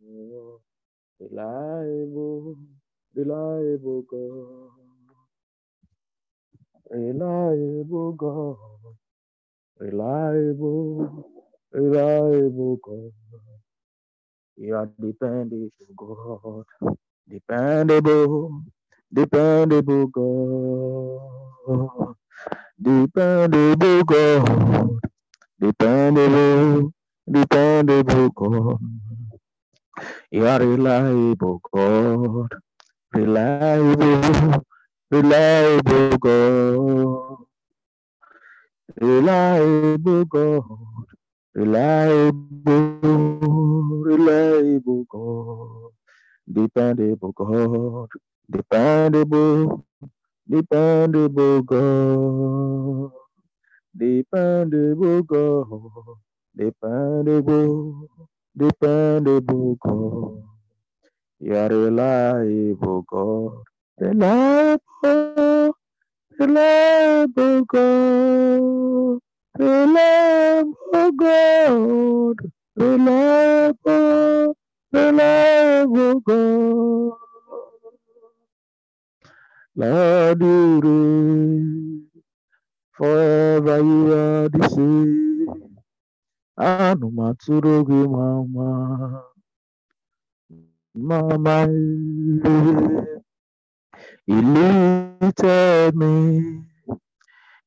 Reliable, reliable God. Reliable God. Reliable, reliable God. You are dependable God. Dependable, dependable God. Dependable God. Dependable, dependable God. You are reliable God. Reliable, reliable God. Reliable God. Reliable, reliable God. Dependable God. Dependable, dependable God. Dependable God. Dependable, dependable God. You are reliable God. Reliable, reliable God. Reliable God. Reliable, reliable God. Lord, you reign. Forever you are the same. Anumatsurugi mama. Mama, you lifted me.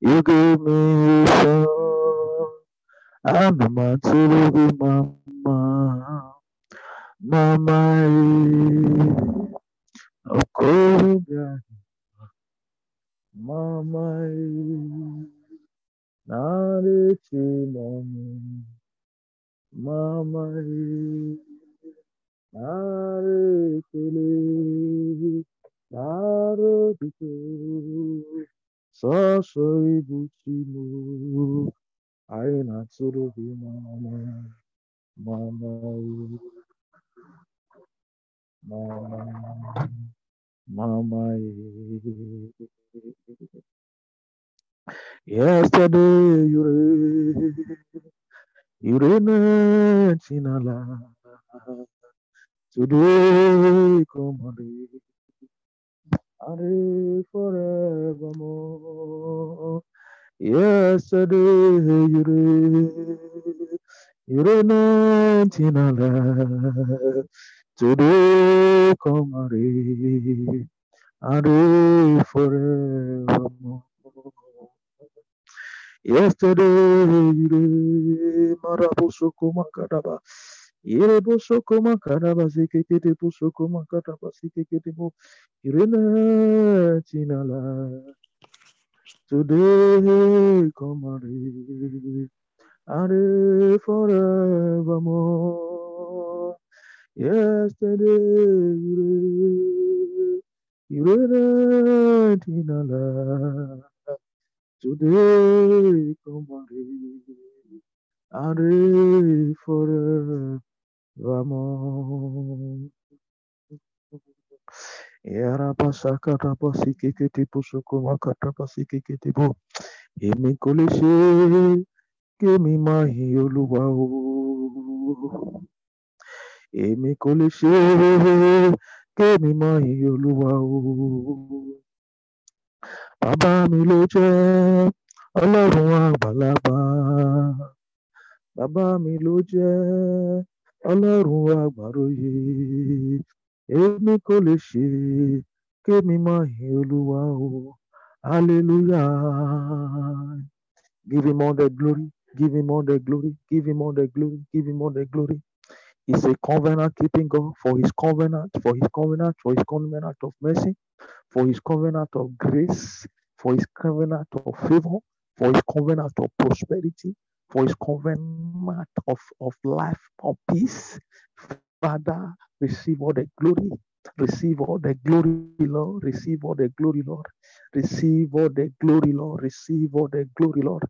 You gave me a song. Anumatsurugi mama. Mama. Mama, Narichi mama. Mama, Narekele, Narotito, Sasha Ibuchimo, Aina Tsurubi Mama, Mama, Mama, Mama. Yesterday you reign, Allah. Today on, and forevermore. Yesterday in Allah. Today on, and forevermore. Yesterday you reign, Marabosoko Makadaba. Yerebosoko Makadaba Zikete Bosoko Makadaba Zikete Bo. Irene Tinala. Today come on, and forevermore. Yesterday you reign, Tinala. Today come and forevermore. Yara pasaka tapa sikikiti pusuku makata pasikikiti bo. Èmi kò lè ṣe é kémi. Èmi kò kémi máa yin. Bàbá mi ló jẹ́ Ọlọ́run àgbàlagbà. Bàbá mi ló jẹ́ Ọlọ́run àgbàròyé. Èmi kò lè ṣe kémi máa yin Olúwa o. Hallelujah. Give him all the glory. Give him all the glory. Give him all the glory. Give him all the glory. He's a covenant keeping God for his covenant, for his covenant, for his covenant of mercy, for his covenant of grace, for his covenant of favor, for his covenant of prosperity, for his covenant of, of life, of peace. Father, receive all the glory. Receive all the glory, Lord. Receive all the glory, Lord. Receive all the glory, Lord. Receive all the glory, Lord.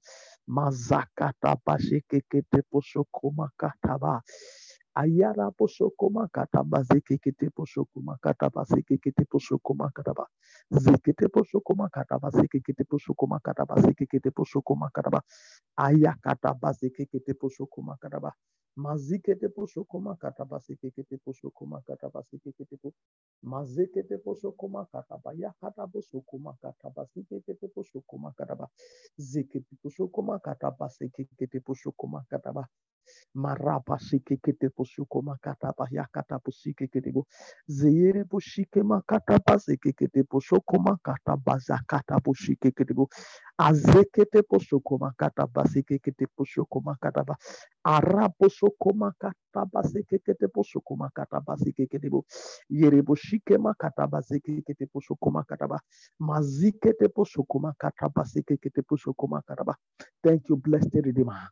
Mazakata bashekekete posokomakataba. Ayara posokoma kataba zekekete posokoma kataba zekekete posokoma kataba zekete posokoma kataba zekekete posokoma kataba zekekete posokoma kataba ayakataba zekekete posokoma kataba mazikete posokoma kataba zekekete posokoma kataba zekekete po mazekete posokoma kataba yakata posokoma kataba zekekete posokoma kataba zekete posokoma kataba zekekete posokoma kataba Marapa shikekete posuko makata pa yakata pusike ketebo. Zeyere pushike makata pa sekekete posoko makata bazakata pushike ketebo. Azekete posoko makata pa sekekete posoko makata pa. Arapo soko makata pa sekekete posoko makata pa sekeketebo. Yere pushike makata pa sekekete posoko makata pa. Mazikete posoko makata pa sekekete posoko makata pa. Thank you, blessed Redeemer.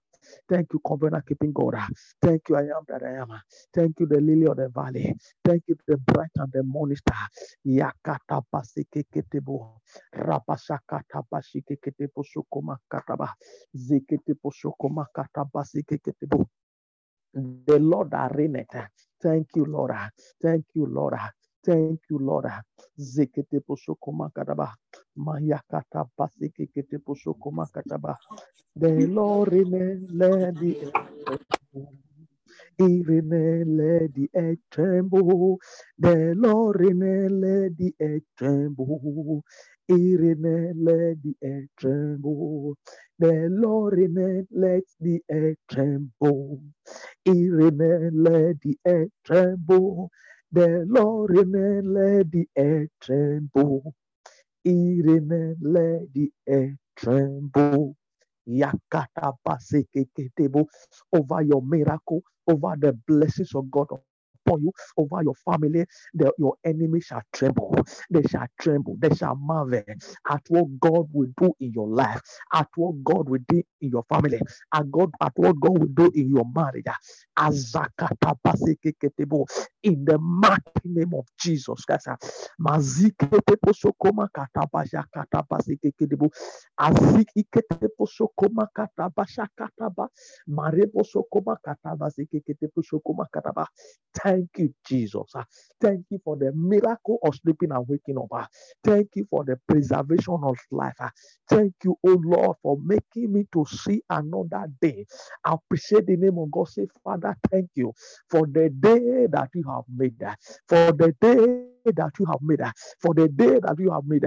Thank you, covenant keeping God. Thank you, I am that I am. Thank you, the lily of the valley. Thank you, the bright and the morning star. Yakata pasikeketebo. Rapashakata pasikeketebo sukoma kataba. Zikete posukoma kataba sikeketebo. The Lord that. Thank you, Lord. Thank you, Lord. Thank you, Lord. Zekete posukoma kataba. Mayakata pasikekete posukoma kataba. The Lord remain, let the. He remain, let the tremble. The Lord remain, let the earth tremble. Remain, let the air tremble. The Lord remain, let the air tremble. Remain, let the air tremble. The Lord remain, let the air tremble. Remain, let the air tremble. Yakata over your miracle, over the blessings of God upon you, over your family, the, your enemies shall tremble. They shall tremble. They shall marvel at what God will do in your life, at what God will do in your family, at God at what God will do in your marriage. In the mighty name of Jesus Christ. Mazikete Thank you, Jesus. Ah, thank you for the miracle of sleeping and waking up. Ah, thank you for the preservation of life. Ah, thank you, oh Lord, for making me to see another day. I appreciate the name of God. Say, Father, thank you for the day that you have made, that. for the day that you have made, for the day that you have made.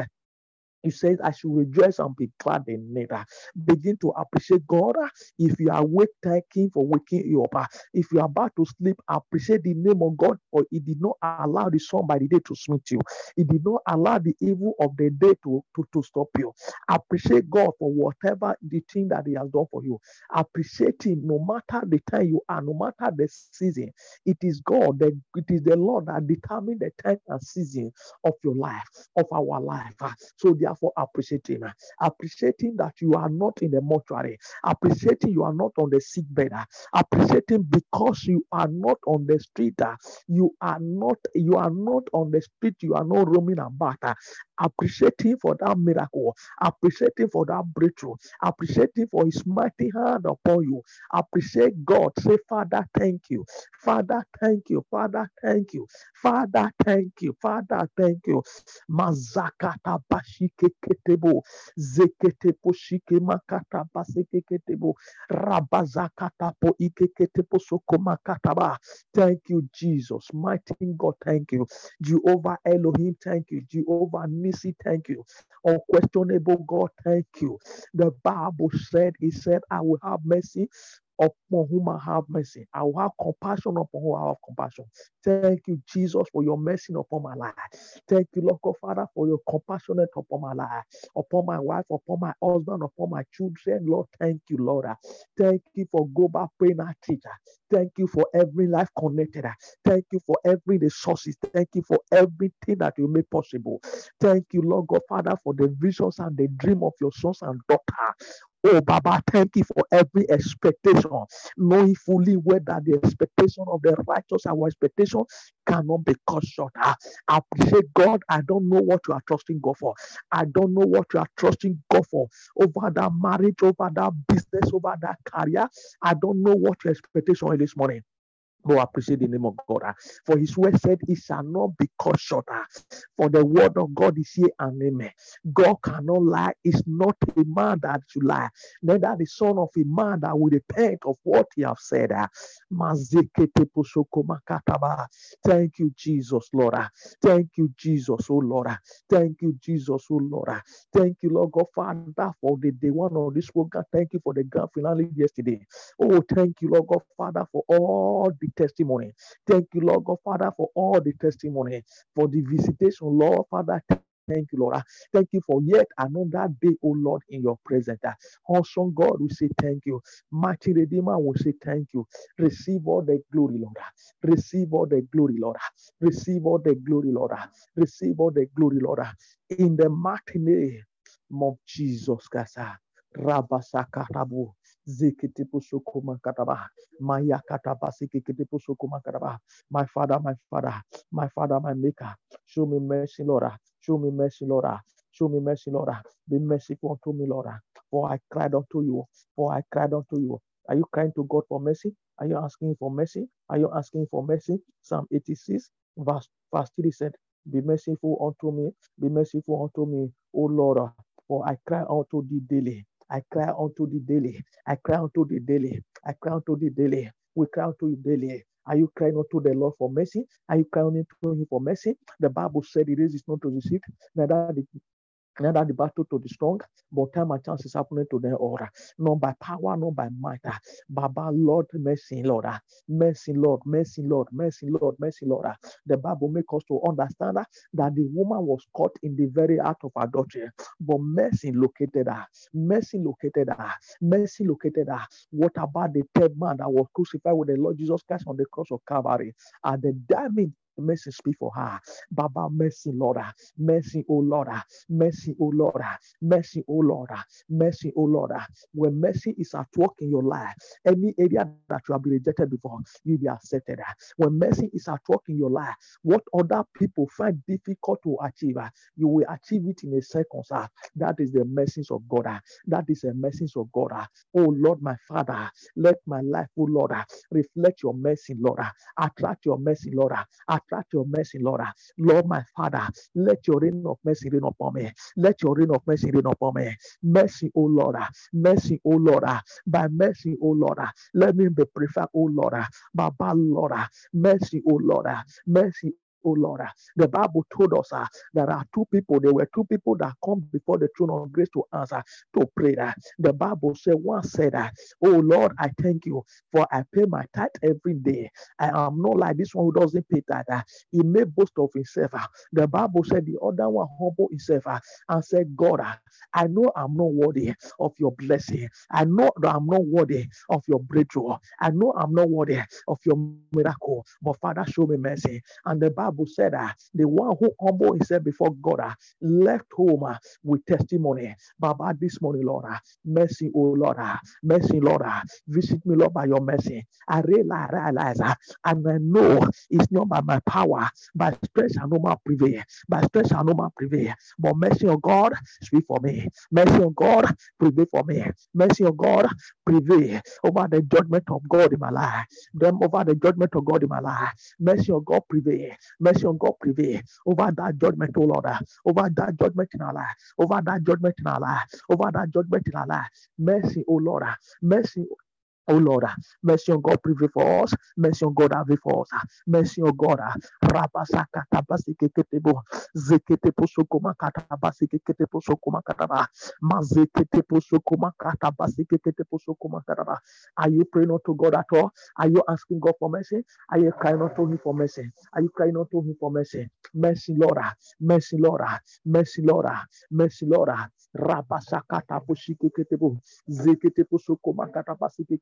He says, I should rejoice and be glad in it. Uh, Begin to appreciate God. Uh, If you are awake, thank Him for waking you up. Uh, If you are about to sleep, appreciate the name of God, for He did not allow the sun by the day to smite you. He did not allow the evil of the day to, to, to stop you. Appreciate God for whatever the thing that He has done for you. Appreciate Him no matter the time you are, no matter the season. It is God, that it is the Lord that determines the time and season of your life, of our life. So So therefore. Uh, Appreciating that you are not in the mortuary. Appreciating you are not on the sick bed. Appreciating because you are not on the street. You are not. You are not on the street. You are not roaming about. Uh, Appreciating for that miracle. Appreciating for that breakthrough. Appreciating for His mighty hand upon you. Appreciate God. Say, Father, thank you. Father, thank you. Father, thank you. Father, thank you. Father, thank you. Mazakata bashike ketebo. Zekete poshike makata baseke ketebo. Rabazakata po ike ketepo soko makataba. Thank you, Jesus. Mighty God, thank you. Jehovah Elohim, thank you. Jehovah Nisi, thank you. Unquestionable God, thank you. The Bible said, He said, I will have mercy upon whom I have mercy. I will have compassion upon whom I have compassion. Thank you, Jesus, for your mercy upon my life. Thank you, Lord God, Father, for your compassionate upon my life, upon my wife, upon my husband, upon my children. Lord, thank you, Lord. Thank you for global prayer teacher. Thank you for every life connected. Thank you for every resources. Thank you for everything that you made possible. Thank you, Lord God, Father, for the visions and the dream of your sons and daughters. Oh, Baba, thank you for every expectation, knowing fully well that the expectation of the righteous, our expectation, cannot be cut short. Ah, I appreciate God. I don't know what you are trusting God for. I don't know what you are trusting God for over that marriage, over that business, over that career. I don't know what your expectation is this morning. Oh, appreciate the name of God. ah. For his word said, It shall not be cut short. ah. For the word of God is here and amen. God cannot lie. It's not a man that should lie. Neither the son of a man that will repent of what he have said. ah. Thank you, Jesus, Lord. Thank you, Jesus, oh Lord. Thank you, Jesus, oh Lord. Thank you, Lord God, Father, for the day one of this program. Thank you for the grand finale yesterday. Oh, thank you, Lord God, Father, for all the testimony. Thank you, Lord God, Father, for all the testimony, for the visitation, Lord, Father. Thank you, Lord. Thank you for yet another day, oh Lord, in your presence. Awesome God, we say thank you. Mighty Redeemer, we say thank you. Receive all the glory, Lord. Receive all the glory, Lord. Receive all the glory, Lord. Receive all the glory, Lord. In the mighty name of Jesus. Rabasaka. Zikitipu sukuma kataba. Maya kataba sikitipu sukuma kataba. My father, my father, my father, my maker. Show me mercy, Lord. Show me mercy, Lord. Show me mercy, Lord. Be merciful unto me, Lord. For I cried unto you. For I cried unto you. Are you crying to God for mercy? Are you asking for mercy? Are you asking for mercy? Psalm 86, verse, verse 3 said, Be merciful unto me, be merciful unto me, O Lord. For I cry unto thee daily. I cry unto the daily. I cry unto the daily. I cry unto the daily. We cry unto you daily. Are you crying unto the Lord for mercy? Are you crying unto him for mercy? The Bible said it is not to receive, neither the neither the battle to the strong, but time and chance is happening to them all. Not by power, not by might. Baba, Lord, mercy, Lord. Mercy, Lord, mercy, Lord, mercy, Lord, mercy, Lord. The Bible makes us to understand that the woman was caught in the very act of adultery, but mercy located her. Mercy located her. Mercy located her. What about the third man that was crucified with the Lord Jesus Christ on the cross of Calvary? At the diamond, mercy speak for her. Baba, mercy, Lord. Mercy, oh Lord. Mercy, oh Lord. Mercy, oh Lord. Mercy, oh Lord. When mercy is at work in your life, any area that you have been rejected before, you'll be accepted. When mercy is at work in your life, what other people find difficult to achieve, you will achieve it in a second. That is the mercies of God. That is the mercies of God. Oh Lord, my Father, let my life, oh Lord, reflect your mercy, Lord. Attract your mercy, Lord. Attract your mercy, Lord. Lord, my Father, let your reign of mercy reign upon me. Let your reign of mercy reign upon me. Mercy, O Lord. Mercy, O Lord. By mercy, O Lord. Let me be preferred, O Lord. Baba, Lord. Mercy, O Lord. Mercy, O Lord. The Bible told us uh, there are two people. There were two people that come before the throne of grace to answer, to pray. ah. The Bible said, one said, uh, Oh Lord, I thank you for I pay my tithe every day. I am not like this one who doesn't pay tithe. ah. He may boast of himself. ah. The Bible said the other one humble himself ah, and said, God, ah, I know I'm not worthy of your blessing. I know that I'm not worthy of your breakthrough. I know I'm not worthy of your miracle. But Father, show me mercy. And the Bible said that the one who humbled himself before God ah, left home ah, with testimony. Baba, this morning, Lord, ah, mercy, oh Lord, ah, mercy, Lord, ah, visit me, Lord, by your mercy. I realize, realize ah, and I know it's not by my power, by strength shall no man prevail, by strength shall no man prevail. But mercy of God, speak for me. Mercy of God, prevail for me. Mercy of God, prevail over the judgment of God in my life. Them over the judgment of God in my life. Mercy of God, prevail. Mercy on God, prevail over that judgment, oh Lord. Over that judgment in our life. Over that judgment in our life. Over that judgment in our life. Mercy, oh Lord. Mercy, Oh Lord, ah, mercy on God prevail for us. Mercy on God avail for us. ah. Mercy on God. ah. Rabasaka tabasike ketebo. Zekete posokoma katabasike kete posokoma kataba. Mazekete posokoma katabasike kete posokoma kataba. Are you praying unto God at all? Are you asking God for mercy? Are you crying unto Him for mercy? Are you crying unto Him for mercy? Mercy, Lord. Mercy, Lord. Mercy, Lord. Mercy, Lord. Rabasaka tabushike ketebo. Zekete posokoma katabasike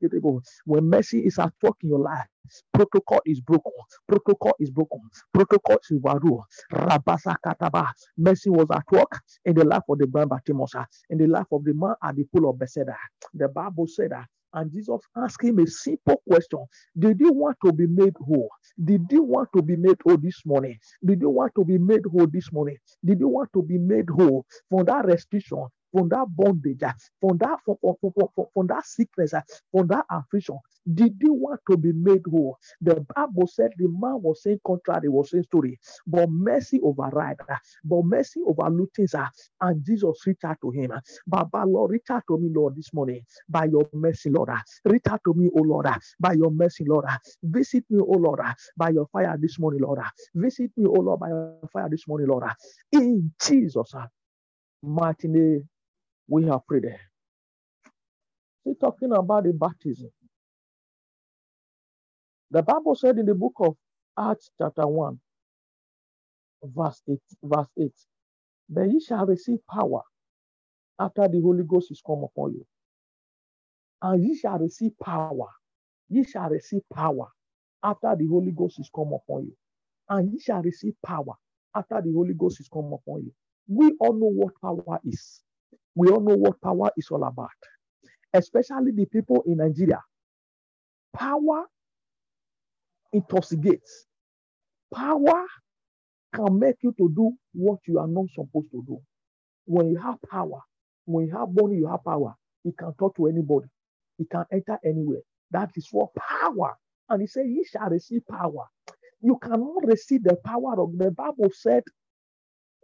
When mercy is at work in your life, protocol is broken. Protocol is broken. Protocol is overruled. Rabasa kataba. Mercy was at work in the life of the Bartimaeus, ah, in the life of the man at the pool of Bethesda. The Bible said that. And Jesus asked him a simple question Did you want to be made whole? Did you want to be made whole this morning? Did you want to be made whole this morning? Did you want to be made whole from that restriction from that bondage, uh, from that from, from, from, from that sickness, uh, from that affliction? Did you want to be made whole? The Bible said the man was saying contrary, was saying story, but mercy override, uh, but mercy overlooked things, and Jesus reached out to him. Baba, Lord, reach out to me, Lord, this morning by your mercy, Lord. Reach out to me, oh Lord, by your mercy, Lord. Visit me, oh Lord, by your fire this morning, Lord. Visit me, oh Lord, by your fire this morning, Lord. In Jesus' mighty name, we have prayed. He's talking about the baptism. The Bible said in the book of Acts, chapter 1, verse 8, verse 8, that ye shall receive power after the Holy Ghost is come upon you. And ye shall receive power. Ye shall receive power after the Holy Ghost is come upon you. And ye shall receive power after the Holy Ghost is come upon you. We all know what power is. We all know what power is all about, especially the people in Nigeria. Power intoxicates. Power can make you to do what you are not supposed to do. When you have power, when you have money, you have power. You can talk to anybody. You can enter anywhere. That is what power. And he said, Ye shall receive power. You cannot receive the power of the Bible said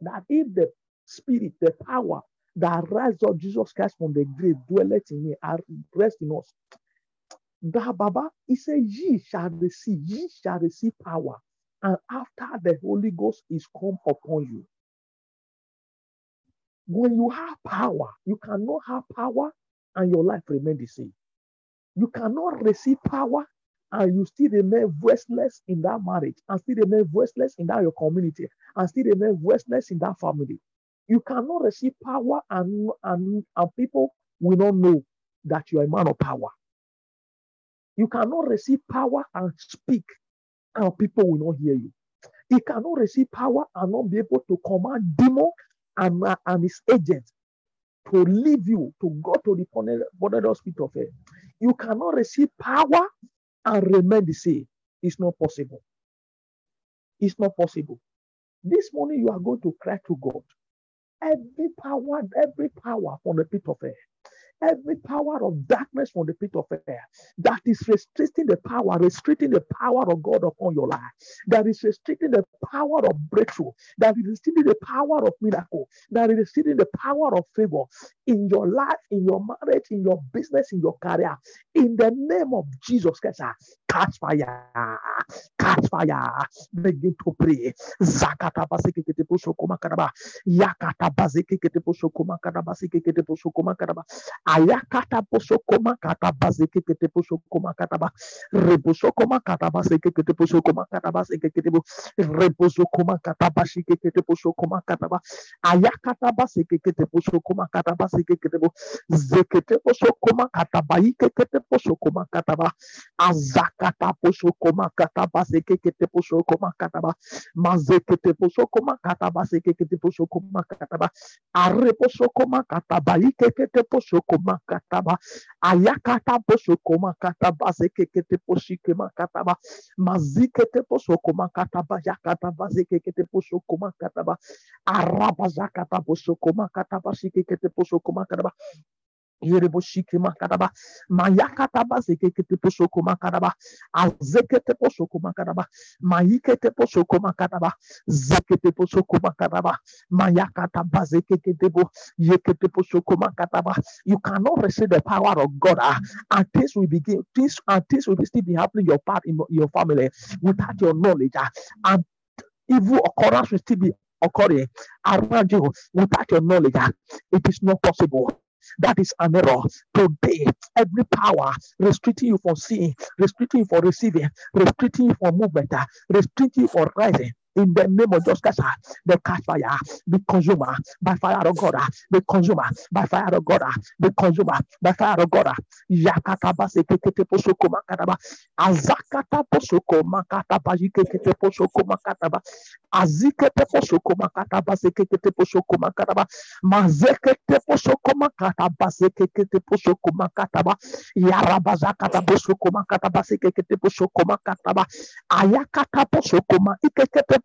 that if the spirit, the power that rise up Jesus Christ from the grave dwelleth in me, and rest in us, that Baba, he said, Ye shall receive, ye shall receive power. And after the Holy Ghost is come upon you. When you have power, you cannot have power and your life remain the same. You cannot receive power and you still remain voiceless in that marriage, and still remain voiceless in that your community, and still remain voiceless in that family. You cannot receive power and, and, and people will not know that you are a man of power. You cannot receive power and speak, and people will not hear you. You cannot receive power and not be able to command demon and, uh, and his agents to leave you to go to the bonded hospital. You cannot receive power and remain the same. It's not possible. It's not possible. This morning you are going to cry to God. Every power, every power from the pit of hell every power of darkness from the pit of air that is restricting the power, restricting the power of God upon your life, that is restricting the power of breakthrough, that is restricting the power of miracle, that is restricting the power of favor in your life, in your marriage, in your business, in your career. In the name of Jesus Christ, catch fire, catch fire. Begin to pray. Zakata basike kete posho koma kadaba. Yakata basike kete posho koma kadaba. Basike kete posho koma kadaba. Ayakata posho koma kata basike kete posho koma kadaba. Reposho koma kata basike kete posho koma kadaba. Basike kete bo. Reposho koma kata basike kete posho koma kadaba. Ayakata basike kete posho koma kata basike kete bo. Zekete posho koma kata baike kete posho koma kadaba. Azakata posho koma kata basike kete posho koma kataba mazekete posho koma kataba sekete posho koma kataba are posho koma kataba ikete posho koma kataba ayakata posho koma kataba sekete posho koma kataba mazikete posho koma kataba yakata sekete posho koma kataba araba zakata posho koma kataba sekete posho koma kataba You cannot receive the power of God, uh, things will begin, things and things will still be happening your part in your family without your knowledge, uh, and evil occurrence will still be occurring around you without your knowledge. Uh, it is not possible. That is an error. Today, every power restricting you from seeing, restricting you receiving, restricting you from movement, restricting you from rising, in the name of Jesus Christ, ah, the catch fire, ah, the consumer ah, by fire of God, the consumer by fire of God, the consumer by fire of God. Yakata base kete posoko makataba, azakata posoko makataba jikete posoko makataba, azikete posoko makataba sekete posoko makataba, mazekete posoko makataba sekete posoko makataba, yarabazakata posoko makataba sekete posoko makataba, ayakata posoko ma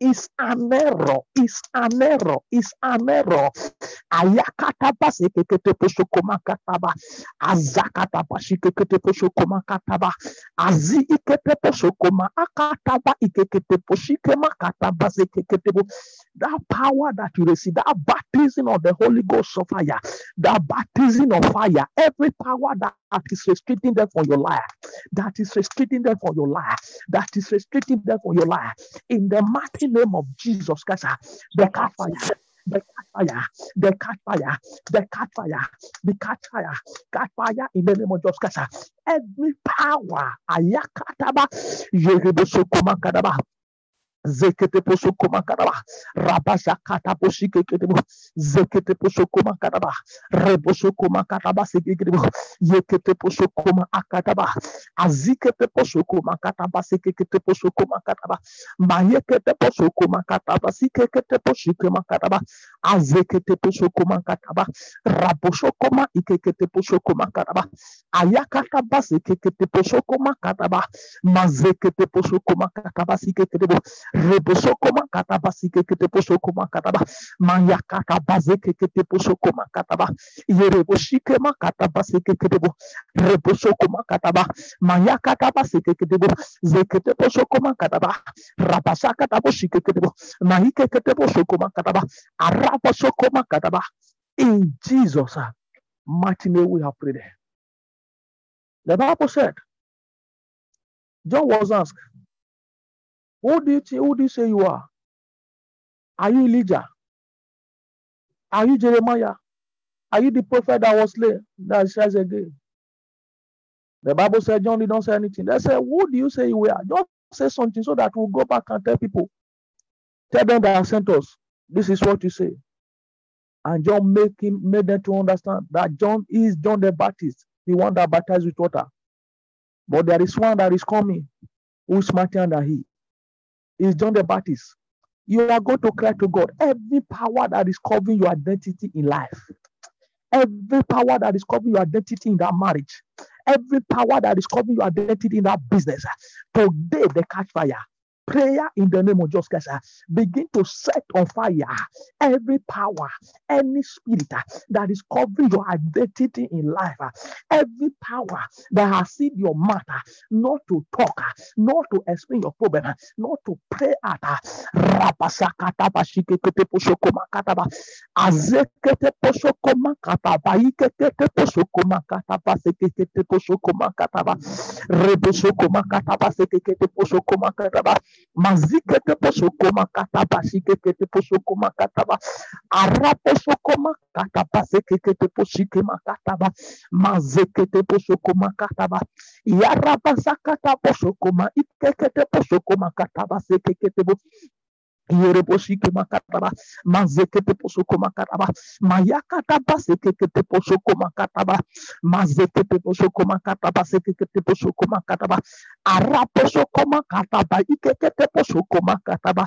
is an error, is an error, is an error. Ayakataba sekekete poshokoma kataba. Azakataba shikekete poshokoma kataba. Azi ikete poshokoma akataba ikekete poshikema kataba sekekete po. That power that you receive, that baptism of the Holy Ghost of fire, that baptism of fire, every power that is restricting them for your life, that is restricting them for your life, that is restricting them for your life. In the mighty name of Jesus Christ, ah, the cat fire. The cat fire, the cat fire, the cat fire, the cat fire, cat fire in the name of Jesus Christ. Ah. Every power, ayakataba, yerebosokoma Zekete poso koma kadaba. Rabasha kata poshi keketebo. Zekete poso koma kadaba. Reboso koma kadaba sekeketebo. Yekete poso koma akataba. Azikete poso koma kataba sekekete poso koma kataba. Mayekete poso koma kataba sikekete poshi koma kataba. Azekete poso koma kataba. Raboso koma ikekete poso koma kataba. Ayakataba sekekete poso koma kataba. Mazekete poso koma kataba sikeketebo. Rebosokoma kataba sikekete posokoma kataba maya kataba zekekete posokoma kataba yereboshikema kataba sikekete bo rebosokoma kataba maya kataba sikekete bo zekete posokoma kataba rabasa kataba sikekete bo mahikekete posokoma kataba arabosokoma kataba in Jesus mighty name we have prayed the Bible said John was asked who do you who do you say you are? Are you Elijah? Are you Jeremiah? Are you the prophet that was slain? That says again. The Bible said John did not say anything. They said, Who do you say you are? Just say something so that we'll go back and tell people. Tell them that I sent us. This is what you say. And John make him made them to understand that John is John the Baptist, the one that baptized with water. But there is one that is coming who is mightier than he is John the Baptist. You are going to cry to God. Every power that is covering your identity in life, every power that is covering your identity in that marriage, every power that is covering your identity in that business, today they catch fire. Prayer in the name of Jesus Christ. Ah, begin to set on fire ah, every power, any spirit ah, that is covering your identity in life, every power that has seen your matter not to talk, not to explain your problem, not to pray at shikekete poshokoma kataba sekekete poshokoma kataba mazikete poshokoma kataba shikekete poshokoma kataba araposokoma kataba sekekete poshikema kataba mazekete poshokoma kataba yarabasakata poshokoma ikekete poshokoma kataba sekekete Yereboshike makataba, mazekete posoko makataba, mayakataba sekete posoko makataba, mazekete posoko makataba, sekete posoko makataba, araposoko makataba, ikekete posoko makataba,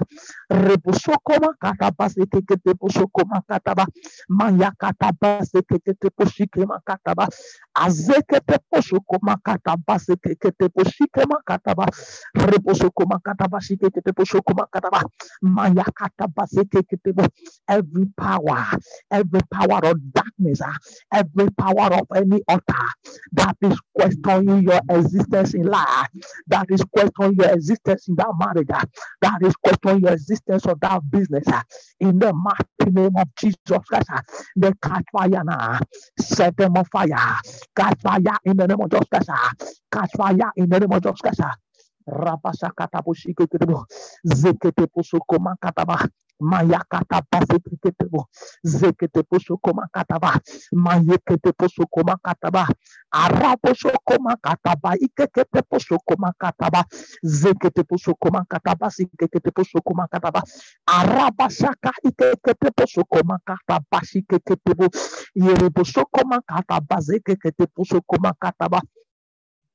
reposoko makataba, sekete posoko makataba, mayakataba, sekete poshike makataba, azekete posoko makataba, sekete poshike makataba, reposoko makataba, sekete posoko makataba, Every power, every power of darkness, every power of any altar that is questioning your existence in life, that is questioning your existence in that marriage, that is questioning your existence of that business. In the mighty name of Jesus Christ, they catch fire now. Set them on fire. Catch fire in the name of Jesus Christ. Catch fire in the name of Jesus Christ. Rabasakata Boshike Zekete Posokoma Kataba. Mayakata Paseketebo. Zekete Posokoma Kataba. Mayekete Posokoma Kataba. Araposokoma Kataba. Ikekete Posokoma Kataba. Zekete Posokoma Kataba. Sikekete Posokoma Kataba. Arabasaka Ikekete Posokoma Kataba. Sikeketebo. Yereposokoma Kataba. Zekete Posokoma Kataba.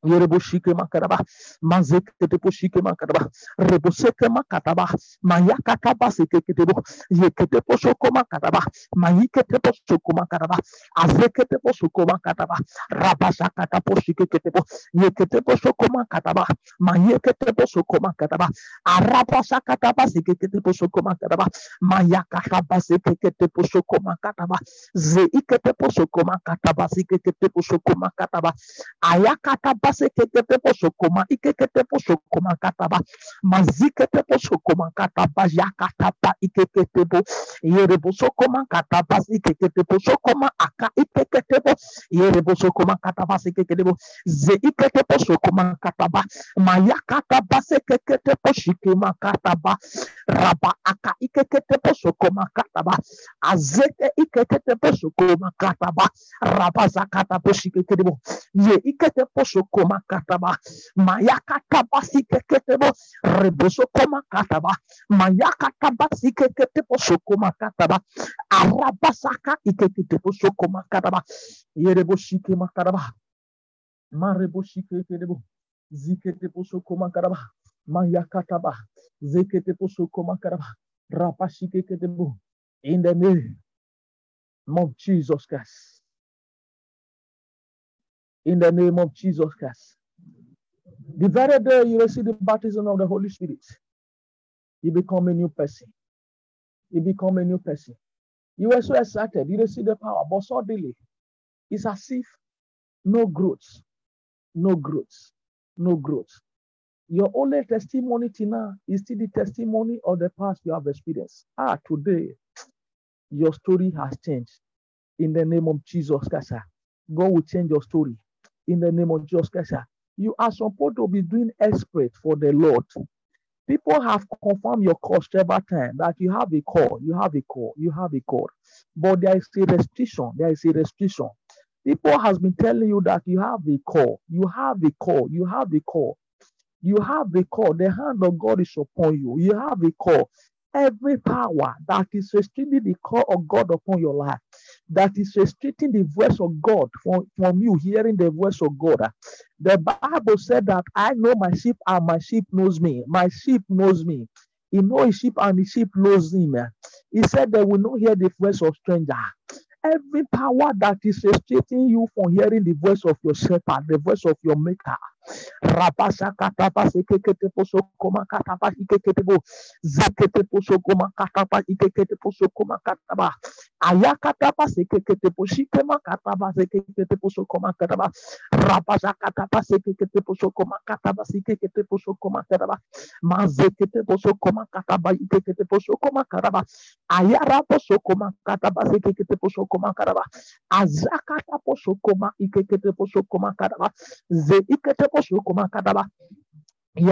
Yereboshike makaraba, mazekete poshike makaraba, reboseke makataba, mayakataba seketebo, yekete poshoko makaraba, mayikete poshoko makaraba, azekete poshoko makaraba, rabashakata poshike ketebo, yekete poshoko makaraba, mayekete poshoko makaraba, arabashakataba sekete poshoko makaraba, mayakataba sekete poshoko makaraba, zeikete poshoko makataba sekete poshoko makaraba, ayakataba maseketepo sokoma ikeketepo sokoma kataba maziketepo sokoma kataba ya kataba ikeke yakataba ikeketepo yerebo sokoma kataba ikeketepo sokoma aka ikeketepo yerebo sokoma kataba ikeketepo ze ikeketepo sokoma kataba mayakataba sekeketepo shikema kataba raba aka ikeketepo sokoma kataba azeke ikeketepo sokoma kataba raba zakata poshiketepo ye iketepo sokoma koma kataba mayakataba sikeketebo reboso koma kataba mayakataba sikeketebo sokoma kataba arabasaka ikeketebo sokoma kataba yerebo shikema kataba marebo shikeketebo ziketebo sokoma kataba mayakataba zeketebo sokoma kataba rapashikeketebo in the name of Jesus Christ in the name of Jesus Christ. The very day you receive the baptism of the Holy Spirit, you become a new person. You become a new person. You were so excited, you receive the power, but suddenly it's as if no growth, no growth, no growth. Your only testimony till now is still the testimony of the past you have experienced. Ah, today, your story has changed. In the name of Jesus Christ, God will change your story in the name of Jesus Christ. You are supposed to be doing expert for the Lord. People have confirmed your call several times that you have a call, you have a call, you have a call. But there is a restriction. There is a restriction. People has been telling you that you have a call, you have a call, you have a call. You have a call. The hand of God is upon you. You have a call every power that is restricting the call of God upon your life, that is restricting the voice of God from, from you hearing the voice of God. The Bible said that I know my sheep and my sheep knows me. My sheep knows me. He knows his sheep and the sheep knows him. He said they will not hear the voice of stranger every power that is restricting you from hearing the voice of your shepherd, the voice of your maker. Rabasha kataba sekete poso koma kataba ikekete bo zekete poso koma kataba ikekete poso koma kataba ayakataba sekete poshi kema kataba sekete poso koma kataba rabasha kataba sekete poso koma kataba sekete poso koma kataba mazekete poso koma kataba ikekete poso koma kataba ayara poso koma kataba sekete poso koma kataba azakata poso koma ikekete poso koma kataba ze ikete koshoko makadaba be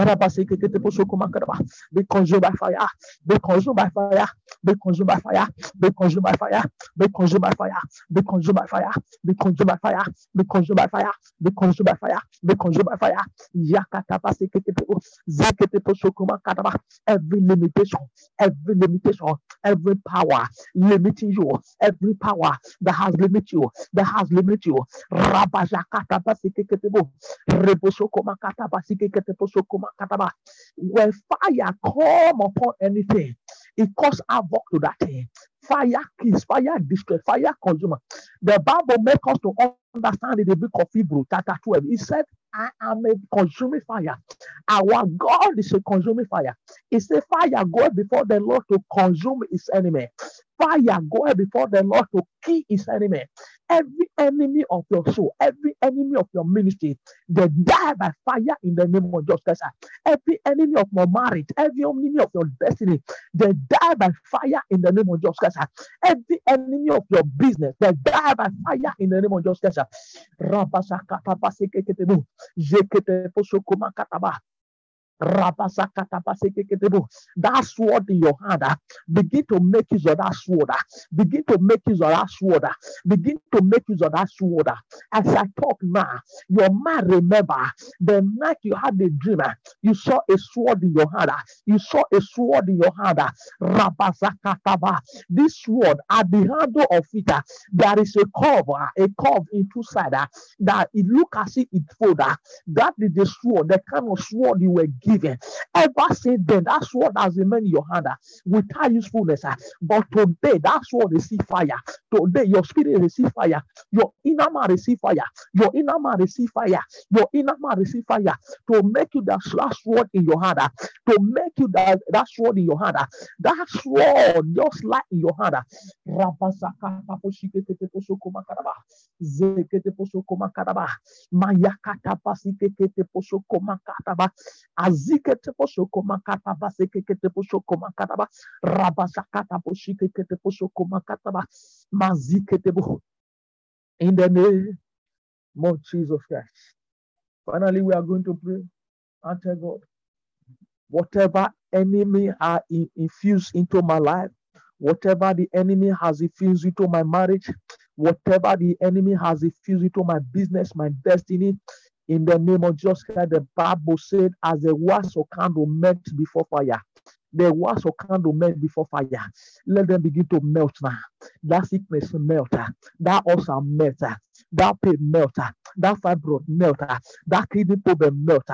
consumed by fire, be consumed by fire, be consumed by fire, be consumed by fire, be consumed by fire, be consumed by fire, be consumed by fire, be consumed by fire, be consumed by fire, be consumed by fire. Yakataba seketepo, zeketepo sokuma kataba. Every limitation, every limitation, every power limiting you, every power that has limited you, that has limited you. Rabajakataba seketepo, rebosokoma kataba seketepo sokuma when fire come upon anything, it causes havoc to that thing. Fire kills, fire destroys, fire consumer. The Bible makes us to understand in the book of Hebrew, chapter 12. It said, I am a consuming fire. Our God is a consuming fire. It's a fire going before the Lord to consume his enemy. Fire going before the Lord to kill his enemy. Every enemy of your soul, every enemy of your ministry, they die by fire in the name of Jesus Christ. Every enemy of your marriage, every enemy of your destiny, they die by fire in the name of Jesus Christ. Every enemy of your business, they die by fire in the name of Jesus kataba. That sword in your hand, ah, begin to make use of that sword. ah. Begin to make use of that sword. ah. Begin to make use of that sword. Ah. As I talk now, your mind remember ah, the night you had a dream, ah, you saw a sword in your hand. You saw a sword in your hand. This sword at the handle of it, there is a curve, a curve in two sides that it look as if it fold. That is the sword, the kind of sword you were given. Ever since then, that sword has remained in your hand ah, without usefulness. ah. But today, that sword receive fire. Today, your spirit receive fire. Your inner man receive fire. Your inner man receive fire. Your inner man receive fire to make you that that sword in your hand. ah, To make you that, that sword in your hand. ah. That sword just like in your hand. ah. Bo. In the name of Jesus Christ. Finally, we are going to pray tell God, whatever enemy in- infused into my life, whatever the enemy has infused into my marriage, whatever the enemy has infused into my business, my destiny, in the name of Jesus Christ, the Bible said, as the wax of candle melt before fire. The wax of candle melt before fire. Let them begin to melt now. That sickness melt. ah. That ulcer melt. ah. That pain melt. ah. That fibroid melt. That kidney problem melt.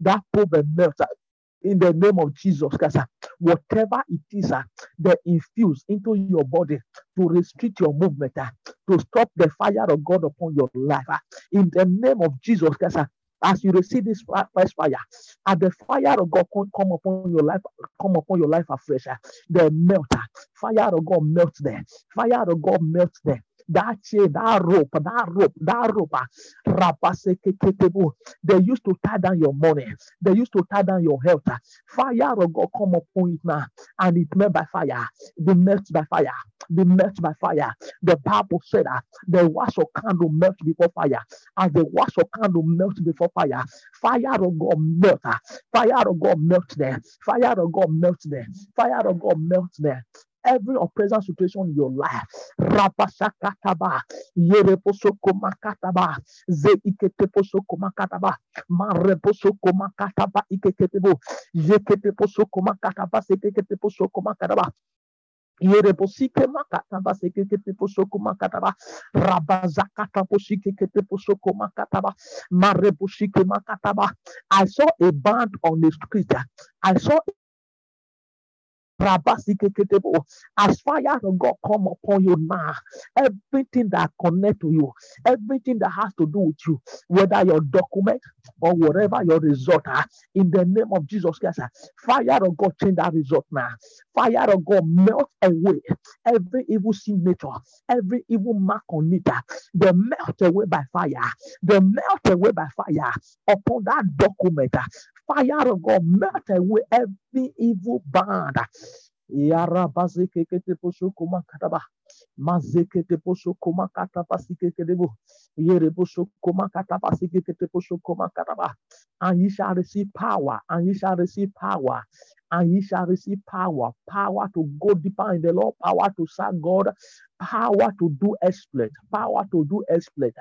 That problem melt. In the name of Jesus Christ, whatever it is ah, they infuse into your body to restrict your movement, ah, to stop the fire of God upon your life. ah. In the name of Jesus Christ, as you receive this fi- first fire, as the fire of God come, upon your life, come upon your life afresh, they melt. Fire of God melt there. Fire of God melt there. That that rope, that rope, that rope. They used to tie down your money. They used to tie down your health. Fire of God come upon it now, and it melt by fire. Be melt by fire. Be melt by fire. The Bible said that the wax of candle melt before fire. As the wax of candle melt before fire, fire of God melt. Fire of God melt there. Fire of God melt there. Fire of God melt there. Every oppressive situation in your life, Rabashakataba, Yereposokomakataba, Zeiketeposokomakataba, Mareposokomakataba, Ikeketebo, Yeketeposokomakataba, Seketeposokomakataba. Yerebosike makataba sekekete posoko makataba rabazakata posike kete posoko makataba marebosike makataba. I saw a band on the street. I saw. As fire of God come upon you now, everything that connect to you, everything that has to do with you, whether your document or whatever your result are, in the name of Jesus Christ, ah, fire of God change that result now. Fire of God melt away every evil signature, every evil mark on it. ah, They melt away by fire. They melt away by fire upon that document. Fire of God melt away every evil band. Yara bazekekete poshokoma kataba. Mazekete poshokoma kataba sikekedebo. Yere poshokoma kataba sikekete poshokoma kataba. And ye shall receive power, and ye shall receive power, and ye shall receive power, power to go deeper in the Lord, power to serve God, power to do exploit, power to do exploit,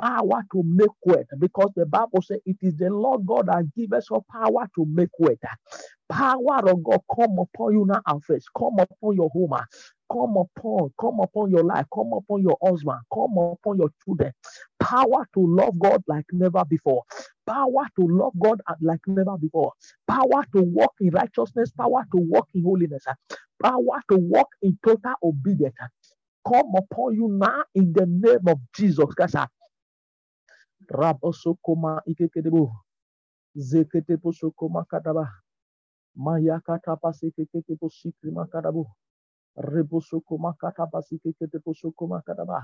power to make wealth, because the Bible says it is the Lord God that gives us power to make wealth. Power of God come upon you now afresh, come upon your home, come upon, come upon your life, come upon your husband, come upon your children. Power to love God like never before. Power to love God like never before. Power to walk in righteousness, power to walk in holiness, power to walk in total obedience. Come upon you now in the name of Jesus Christ. Rabosokoma ikekedebo. Zeketeposokoma kadaba. Mayakata pasikekete posikri makadabo. Rebosokoma kata pasikekete posokoma kadaba.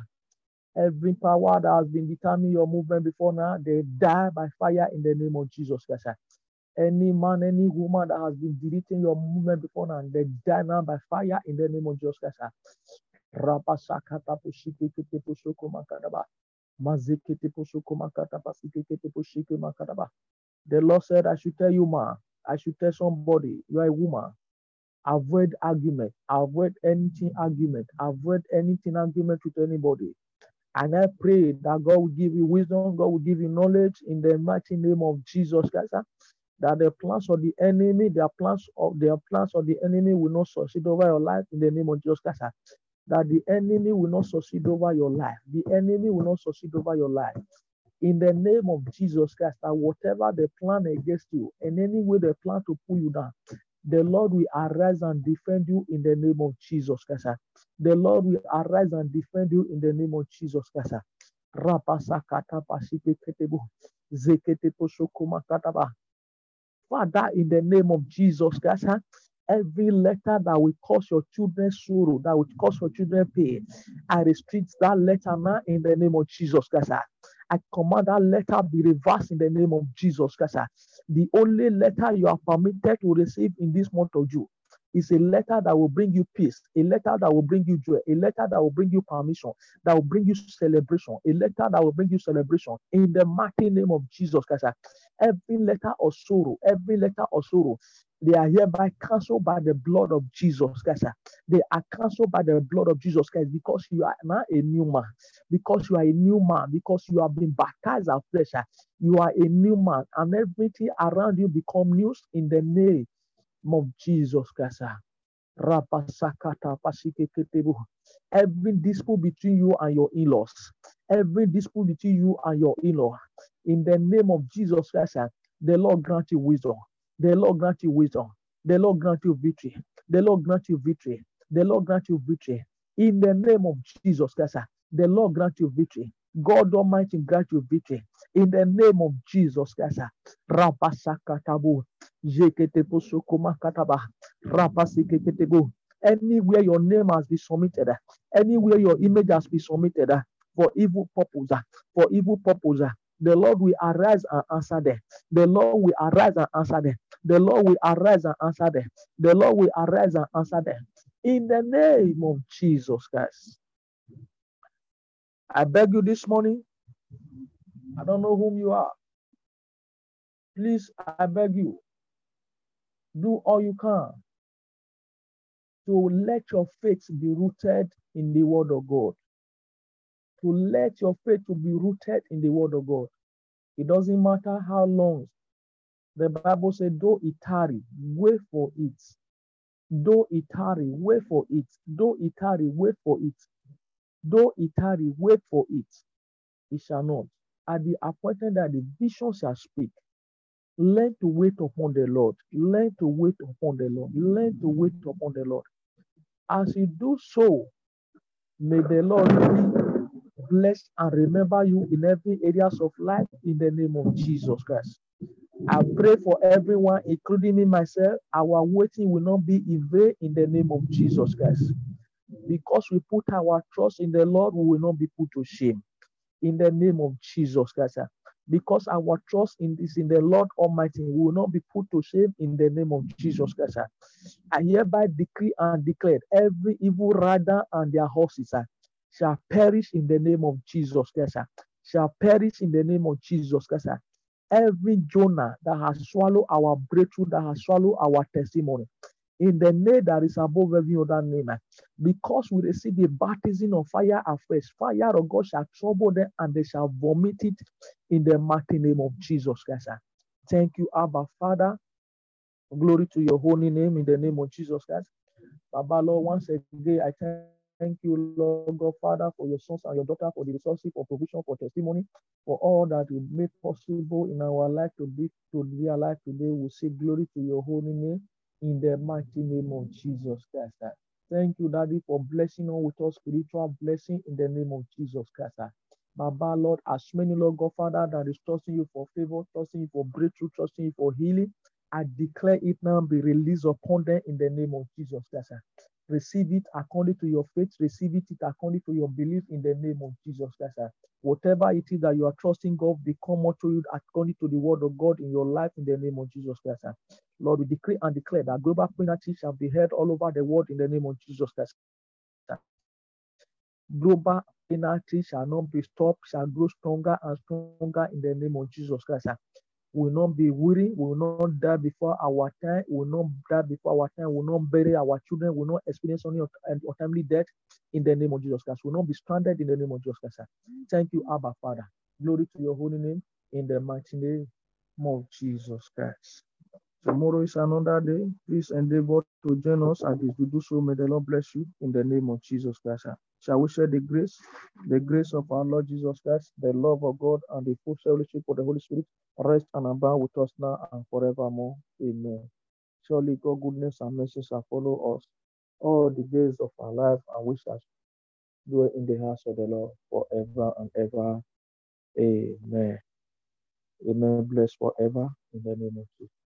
Every power that has been determining your movement before now, they die by fire in the name of Jesus Christ. Any man, any woman that has been deleting your movement before now, they die now by fire in the name of Jesus Christ. Rabasakata pasikekete posikri makadaba. The Lord said, I should tell you, ma, I should tell somebody, you are a woman. Avoid argument. Avoid anything argument. Avoid anything argument with anybody. And I pray that God will give you wisdom, God will give you knowledge in the mighty name of Jesus Christ. That the plans of the enemy, their plans of their plans of the enemy will not succeed over your life in the name of Jesus Christ. That the enemy will not succeed over your life. The enemy will not succeed over your life. In the name of Jesus Christ, that whatever they plan against you, and any way they plan to pull you down, the Lord will arise and defend you in the name of Jesus Christ. The Lord will arise and defend you in the name of Jesus Christ. Father, in the name of Jesus Christ, every letter that will cause your children sorrow, that will cause your children pain, I restrict that letter now in the name of Jesus Christ. I command that letter be reversed in the name of Jesus Christ. The only letter you are permitted to receive in this month of June is a letter that will bring you peace, a letter that will bring you joy, a letter that will bring you permission, that will bring you celebration, a letter that will bring you celebration in the mighty name of Jesus Christ. Every letter of sorrow, every letter of sorrow, they are hereby cancelled by the blood of Jesus Christ. They are cancelled by the blood of Jesus Christ because you are now a new man, because you are a new man, because you have been baptized of afresh. You are a new man, and everything around you become news in the name of Jesus Christ. Ah. Every dispute between you and your in-laws, every dispute between you and your in-law, in the name of Jesus Christ, ah, the Lord grant you wisdom. The Lord grant you wisdom. The Lord grant you victory. The Lord grant you victory. The Lord grant you victory. In the name of Jesus Christ, ah, the Lord grant you victory. God Almighty grant you victory. In the name of Jesus Christ. Rabasakatabu. Anywhere your name has been submitted, anywhere your image has been submitted for evil purpose, for evil purpose, the Lord will arise and answer them. The Lord will arise and answer them. The Lord will arise and answer them. The Lord will arise and answer them. In the name of Jesus Christ. I beg you this morning. I don't know whom you are. Please, I beg you, do all you can to let your faith be rooted in the word of God. To let your faith to be rooted in the word of God. It doesn't matter how long. The Bible said, though it tarry, wait for it. Though it tarry, wait for it. Though it tarry, wait for it. Though it tarry, wait for it. It shall not. At the appointed that the vision shall speak. Learn to wait upon the Lord. Learn to wait upon the Lord. Learn to wait upon the Lord. As you do so, may the Lord be bless and remember you in every areas of life in the name of Jesus Christ. I pray for everyone, including me myself. Our waiting will not be in vain in the name of Jesus Christ. Because we put our trust in the Lord, we will not be put to shame. In the name of Jesus Christ because our trust in this in the Lord Almighty we will not be put to shame in the name of Jesus Christ. I hereby decree and declare every evil rider and their horses shall perish in the name of Jesus Christ. Shall perish in the name of Jesus Christ. Every Jonah that has swallowed our breakthrough, that has swallowed our testimony, in the name that is above every other name. Because we receive the baptism of fire afresh, fire of God shall trouble them and they shall vomit it in the mighty name of Jesus Christ. Thank you, Abba Father. Glory to your holy name in the name of Jesus Christ. Baba Lord, once again, I thank you, Lord God Father, for your sons and your daughter, for the resources, for provision, for testimony, for all that you made possible in our life to be to be alive today. We say glory to your holy name in the mighty name of Jesus Christ. Thank you, Daddy, for blessing us with our spiritual blessing in the name of Jesus Christ. Baba, Lord, as many, Lord God, Father, that is trusting you for favor, trusting you for breakthrough, trusting you for healing, I declare it now be released upon them in the name of Jesus Christ. Receive it according to your faith, receive it according to your belief in the name of Jesus Christ. Whatever it is that you are trusting God, become more to you according to the word of God in your life in the name of Jesus Christ. Lord, we decree and declare that global penalty shall be heard all over the world in the name of Jesus Christ. Global penalty shall not be stopped, shall grow stronger and stronger in the name of Jesus Christ. We will not be weary. We will not die before our time. Will not die before our time. Will not bury our children. Will not experience any untimely death in the name of Jesus Christ. We will not be stranded in the name of Jesus Christ. Thank you, Abba Father. Glory to your holy name in the mighty name of Jesus Christ. Tomorrow is another day. Please endeavor to join us and if you do so, may the Lord bless you in the name of Jesus Christ. Shall we share the grace, the grace of our Lord Jesus Christ, the love of God, and the full fellowship of the Holy Spirit rest and abide with us now and forevermore. Amen. Surely God, goodness and mercy shall follow us all the days of our life, and we shall dwell in the house of the Lord forever and ever. Amen. Amen. Blessed forever in the name of Jesus.